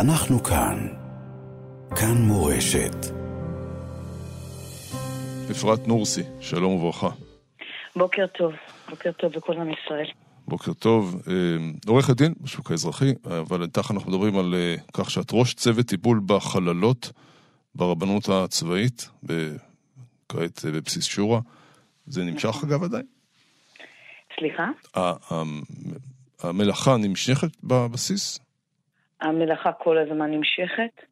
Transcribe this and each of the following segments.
אנחנו כאן. כאן מורשת. אפרת נורסי, שלום וברכה. בוקר טוב, בוקר טוב לכל עם ישראל. בוקר טוב. אה, עורכת דין בשוק האזרחי, אבל איתך אנחנו מדברים על אה, כך שאת ראש צוות טיפול בחללות ברבנות הצבאית, כעת אה, בבסיס שורה. זה נמשך נכון. אגב עדיין? סליחה? המלאכה נמשכת בבסיס? המלאכה כל הזמן נמשכת.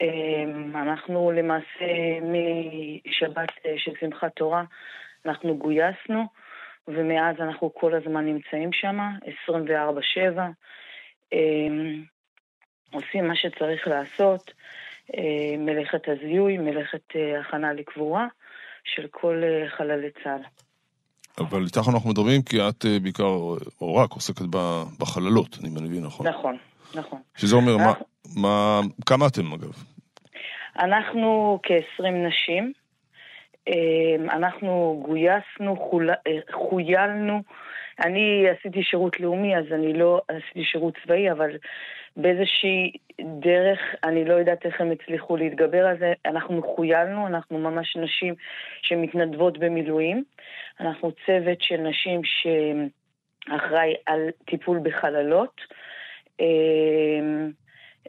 אמ, אנחנו למעשה משבת אה, של שמחת תורה, אנחנו גויסנו, ומאז אנחנו כל הזמן נמצאים שם, 24-7. אמ, עושים מה שצריך לעשות, אה, מלאכת הזיהוי, מלאכת אה, הכנה לקבורה של כל חללי צה"ל. אבל איתך אנחנו מדברים כי את בעיקר, או רק, עוסקת בחללות, אני מבין נכון. נכון, נכון. שזה אומר, מה, אנחנו- מה, כמה אתם אגב? אנחנו כ-20 נשים. אמ, אנחנו גויסנו, חול... אה, חויילנו. אני עשיתי שירות לאומי, אז אני לא עשיתי שירות צבאי, אבל באיזושהי דרך, אני לא יודעת איך הם הצליחו להתגבר על זה. אנחנו חויילנו, אנחנו ממש נשים שמתנדבות במילואים. אנחנו צוות של נשים שאחראי על טיפול בחללות. אמ,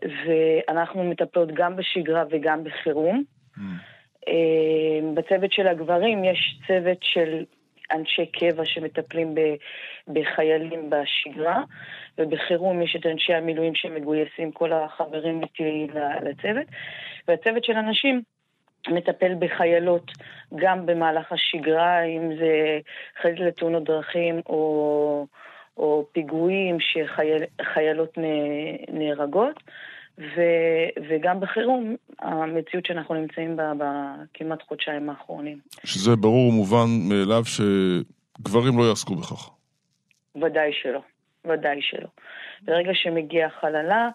ואנחנו מטפלות גם בשגרה וגם בחירום. אה, בצוות של הגברים יש צוות של אנשי קבע שמטפלים בחיילים בשגרה, ובחירום יש את אנשי המילואים שמגויסים, כל החברים איתי לצוות, והצוות של הנשים מטפל בחיילות גם במהלך השגרה, אם זה חייל לתאונות דרכים או, או פיגועים שחיילות נהרגות. ו, וגם בחירום, המציאות שאנחנו נמצאים בה בכמעט חודשיים האחרונים. שזה ברור ומובן מאליו שגברים לא יעסקו בכך. ודאי שלא, ודאי שלא. ברגע שמגיעה חללה,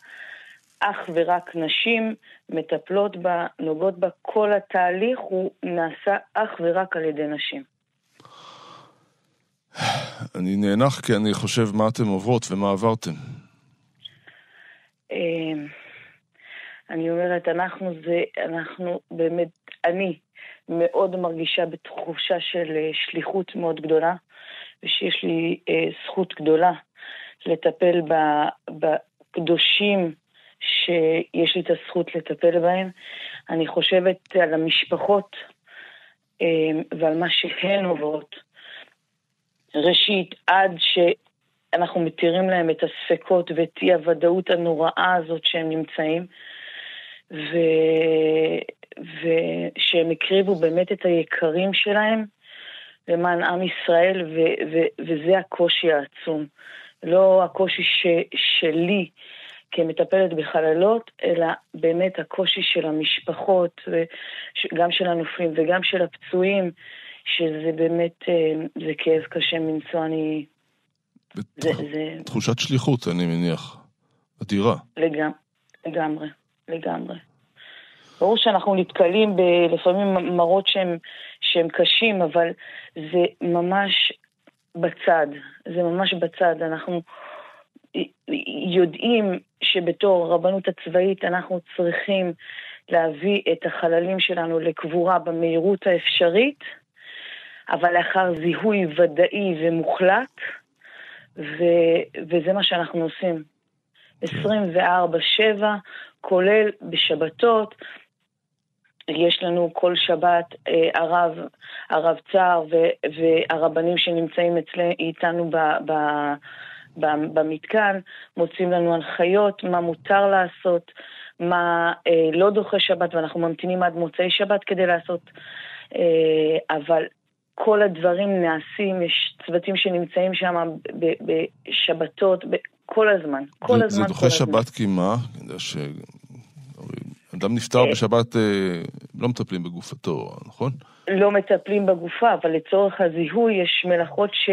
אך ורק נשים מטפלות בה, נוגעות בה, כל התהליך הוא נעשה אך ורק על ידי נשים. אני נאנח כי אני חושב מה אתם עוברות ומה עברתם. אמ, אני אומרת, אנחנו זה, אנחנו באמת, אני מאוד מרגישה בתחושה של אה, שליחות מאוד גדולה, ושיש לי אה, זכות גדולה לטפל בקדושים שיש לי את הזכות לטפל בהם. אני חושבת על המשפחות אה, ועל מה שהן עוברות. ראשית, עד ש... אנחנו מתירים להם את הספקות ואת אי הוודאות הנוראה הזאת שהם נמצאים, ו... ושהם הקריבו באמת את היקרים שלהם למען עם ישראל, ו... ו... וזה הקושי העצום. לא הקושי ש... שלי כמטפלת בחללות, אלא באמת הקושי של המשפחות, גם של הנופלים וגם של הפצועים, שזה באמת, זה כאב קשה מנשוא, אני... זה, זה... תחושת שליחות, אני מניח. אדירה. לגמרי, לגמרי, לגמרי. ברור שאנחנו נתקלים לפעמים מראות שהם, שהם קשים, אבל זה ממש בצד. זה ממש בצד. אנחנו יודעים שבתור הרבנות הצבאית אנחנו צריכים להביא את החללים שלנו לקבורה במהירות האפשרית, אבל לאחר זיהוי ודאי ומוחלט. ו- וזה מה שאנחנו עושים. 24-7, כולל בשבתות. יש לנו כל שבת אה, הרב, הרב צער והרבנים שנמצאים אצלנו, איתנו ב- ב- ב- במתקן, מוצאים לנו הנחיות, מה מותר לעשות, מה אה, לא דוחה שבת, ואנחנו ממתינים עד מוצאי שבת כדי לעשות, אה, אבל כל הדברים נעשים, יש צוותים שנמצאים שם בשבתות, כל הזמן, כל הזמן. זה דוחה שבת כי מה? ש... אדם נפטר בשבת, לא מטפלים בגופתו, נכון? לא מטפלים בגופה, אבל לצורך הזיהוי יש מלאכות ש...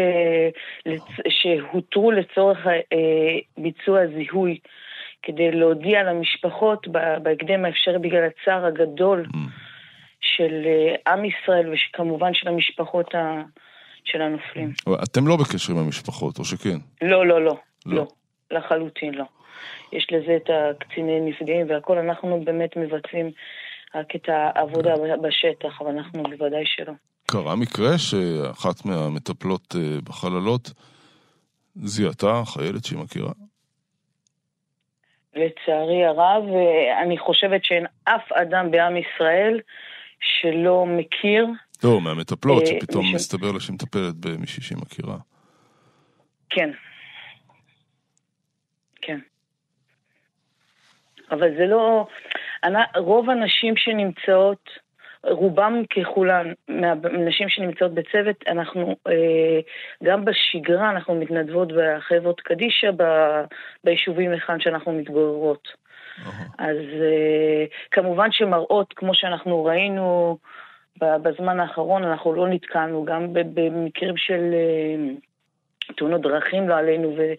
שהותרו לצורך ביצוע הזיהוי, כדי להודיע למשפחות בהקדם האפשרי בגלל הצער הגדול. Mm. של עם ישראל וכמובן של המשפחות ה... של הנופלים. אתם לא בקשר עם המשפחות, או שכן? לא, לא, לא. לא. לא. לחלוטין לא. יש לזה את הקציני נפגעים והכל, אנחנו באמת מבצעים רק את העבודה בשטח, אבל אנחנו בוודאי שלא. קרה מקרה שאחת מהמטפלות אה, בחללות זיהתה חיילת שהיא מכירה? לצערי הרב, אני חושבת שאין אף אדם בעם ישראל שלא מכיר. לא, מהמטפלות, אה, שפתאום מישהו... מסתבר לה שהיא מטפלת במישהי שהיא מכירה. כן. כן. אבל זה לא... רוב הנשים שנמצאות, רובם ככולן, מהנשים שנמצאות בצוות, אנחנו אה, גם בשגרה, אנחנו מתנדבות בחברות קדישא ביישובים היכן שאנחנו מתגוררות. Uh-huh. אז אה, כמובן שמראות, כמו שאנחנו ראינו בזמן האחרון, אנחנו לא נתקלנו, גם במקרים של... אה, תאונות דרכים לא עלינו ו-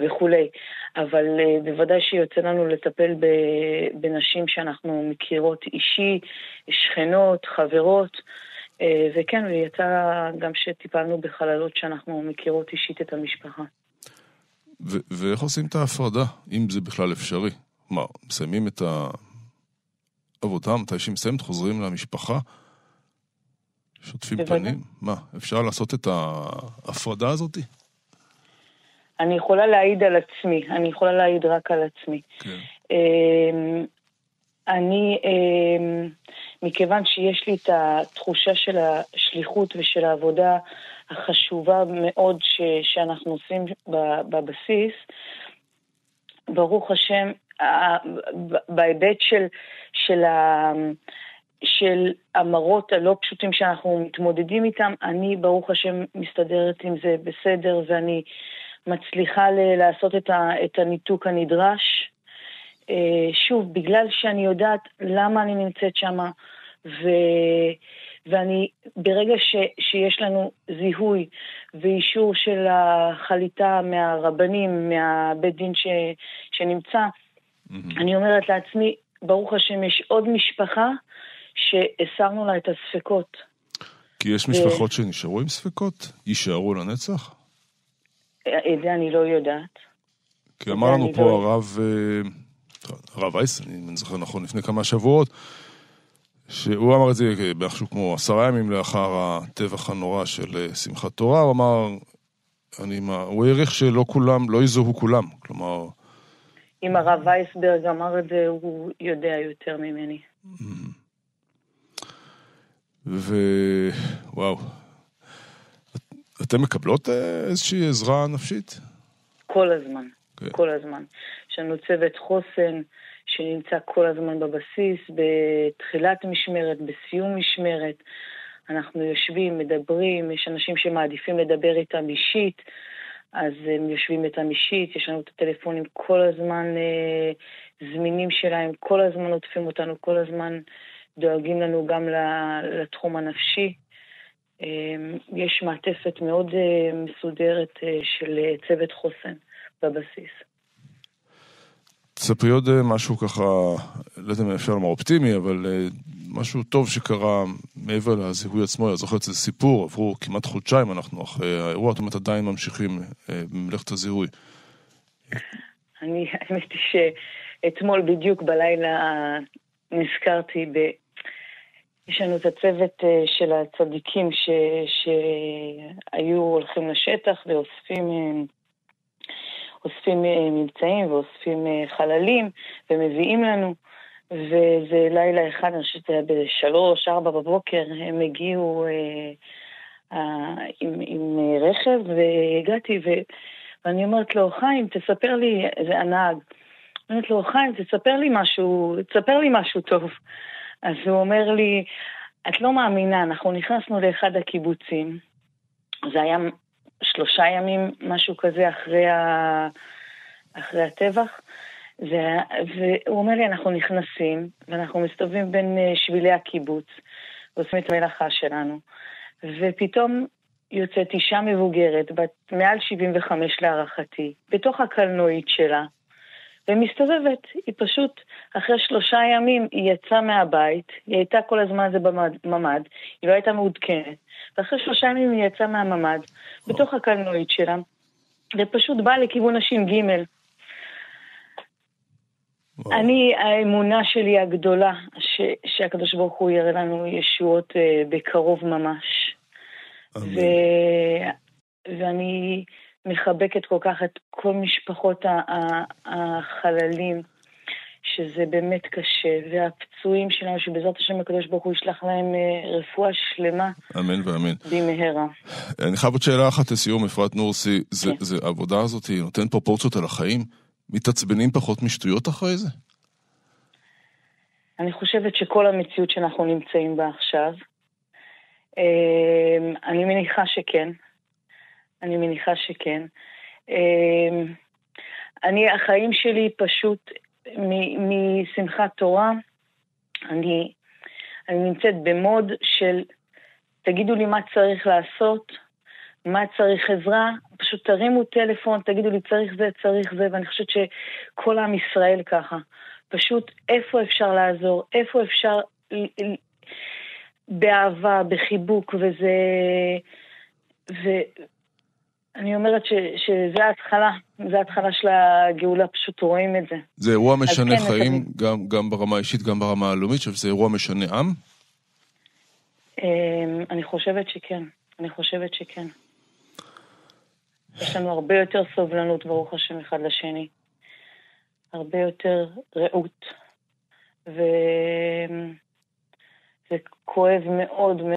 וכולי. אבל uh, בוודאי שיוצא לנו לטפל בנשים שאנחנו מכירות אישי, שכנות, חברות, uh, וכן, ויצא גם שטיפלנו בחללות שאנחנו מכירות אישית את המשפחה. ו- ואיך עושים את ההפרדה, אם זה בכלל אפשרי? מה, מסיימים את העבודה, מתי שהיא מסיימת, חוזרים למשפחה? שוטפים פנים? מה, אפשר לעשות את ההפרדה הזאתי? אני יכולה להעיד על עצמי, אני יכולה להעיד רק על עצמי. כן. אמ, אני, אמ, מכיוון שיש לי את התחושה של השליחות ושל העבודה החשובה מאוד ש, שאנחנו עושים בבסיס, ברוך השם, בהיבט של, של, ה, של המראות הלא פשוטים שאנחנו מתמודדים איתם, אני, ברוך השם, מסתדרת עם זה בסדר, ואני מצליחה ל- לעשות את, ה- את הניתוק הנדרש. אה, שוב, בגלל שאני יודעת למה אני נמצאת שם, ו- ואני, ברגע ש- שיש לנו זיהוי ואישור של החליטה מהרבנים, מהבית דין ש- שנמצא, mm-hmm. אני אומרת לעצמי, ברוך השם, יש עוד משפחה שהסרנו לה את הספקות. כי יש משפחות ו... שנשארו עם ספקות? יישארו לנצח? את זה אני לא יודעת. כי אמר לנו פה לא... הרב, אה, הרב וייס, אני זוכר נכון, לפני כמה שבועות, שהוא אמר את זה משהו כמו עשרה ימים לאחר הטבח הנורא של אה, שמחת תורה, הוא אמר, אני, מה, הוא העריך שלא כולם, לא יזוהו כולם, כלומר... אם הרב וייסברג אמר את זה, הוא יודע יותר ממני. ווואו, אתן מקבלות אה, איזושהי עזרה נפשית? כל הזמן, okay. כן. כל הזמן. יש לנו צוות חוסן שנמצא כל הזמן בבסיס, בתחילת משמרת, בסיום משמרת. אנחנו יושבים, מדברים, יש אנשים שמעדיפים לדבר איתם אישית, אז הם יושבים איתם אישית, יש לנו את הטלפונים כל הזמן אה, זמינים שלהם, כל הזמן עוטפים אותנו, כל הזמן דואגים לנו גם לתחום הנפשי. אמ, יש מעטפת מאוד אה, מסודרת אה, של אה, צוות חוסן בבסיס. תספרי עוד משהו ככה, לא יודע אם אפשר לומר אופטימי, אבל משהו טוב שקרה מעבר לזיהוי עצמו. אני זוכר את זה סיפור, עברו כמעט חודשיים אנחנו אחרי האירוע, זאת אומרת עדיין ממשיכים במלאכת הזיהוי. אני, האמת היא שאתמול בדיוק בלילה נזכרתי יש לנו את הצוות אה, של הצדיקים ש, שהיו הולכים לשטח ואוספים אה, אוספים אה, מבצעים ואוספים חללים ומביאים לנו. וזה לילה אחד, אני חושבת שזה היה בשלוש, ארבע בבוקר, הם הגיעו אה, אה, עם, עם רכב והגעתי ו, ואני אומרת לו, חיים, תספר לי, זה הנהג. אומרת לו, חיים, תספר לי משהו, תספר לי משהו טוב. אז הוא אומר לי, את לא מאמינה, אנחנו נכנסנו לאחד הקיבוצים, זה היה שלושה ימים, משהו כזה, אחרי, ה... אחרי הטבח, זה... והוא אומר לי, אנחנו נכנסים, ואנחנו מסתובבים בין אה, שבילי הקיבוץ, ועושים את המלאכה שלנו, ופתאום יוצאת אישה מבוגרת, בת מעל 75 להערכתי, בתוך הקלנועית שלה, ומסתובבת. היא פשוט, אחרי שלושה ימים היא יצאה מהבית, היא הייתה כל הזמן הזה בממ"ד, היא לא הייתה מעודכנת, ואחרי שלושה ימים היא יצאה מהממ"ד, בתוך הקלנועית שלה, ופשוט באה לכיוון הש"ג. אני, האמונה שלי הגדולה, ש, שהקדוש ברוך הוא יראה לנו ישועות אה, בקרוב ממש. ו, ואני מחבקת כל כך את כל משפחות החללים. שזה באמת קשה, והפצועים שלנו, שבעזרת השם הקדוש ברוך הוא ישלח להם אה, רפואה שלמה. אמן ואמן. במהרה. אני חייב עוד שאלה אחת לסיום, אפרת נורסי. זה, כן. זה, העבודה הזאת היא נותנת פרופורציות על החיים? מתעצבנים פחות משטויות אחרי זה? אני חושבת שכל המציאות שאנחנו נמצאים בה עכשיו, אה, אני מניחה שכן. אני מניחה שכן. אה, אני, החיים שלי פשוט משמחת תורה, אני, אני נמצאת במוד של תגידו לי מה צריך לעשות, מה צריך עזרה, פשוט תרימו טלפון, תגידו לי צריך זה, צריך זה, ואני חושבת שכל עם ישראל ככה. פשוט איפה אפשר לעזור, איפה אפשר באהבה, בחיבוק, וזה... ו... אני אומרת ש, שזה ההתחלה, זה ההתחלה של הגאולה, פשוט רואים את זה. זה אירוע משנה כן, חיים, גם, גם ברמה האישית, גם ברמה הלאומית, שזה אירוע משנה עם? אמ, אני חושבת שכן, אני חושבת שכן. יש לנו הרבה יותר סובלנות, ברוך השם, אחד לשני. הרבה יותר רעות. וזה כואב מאוד מאוד.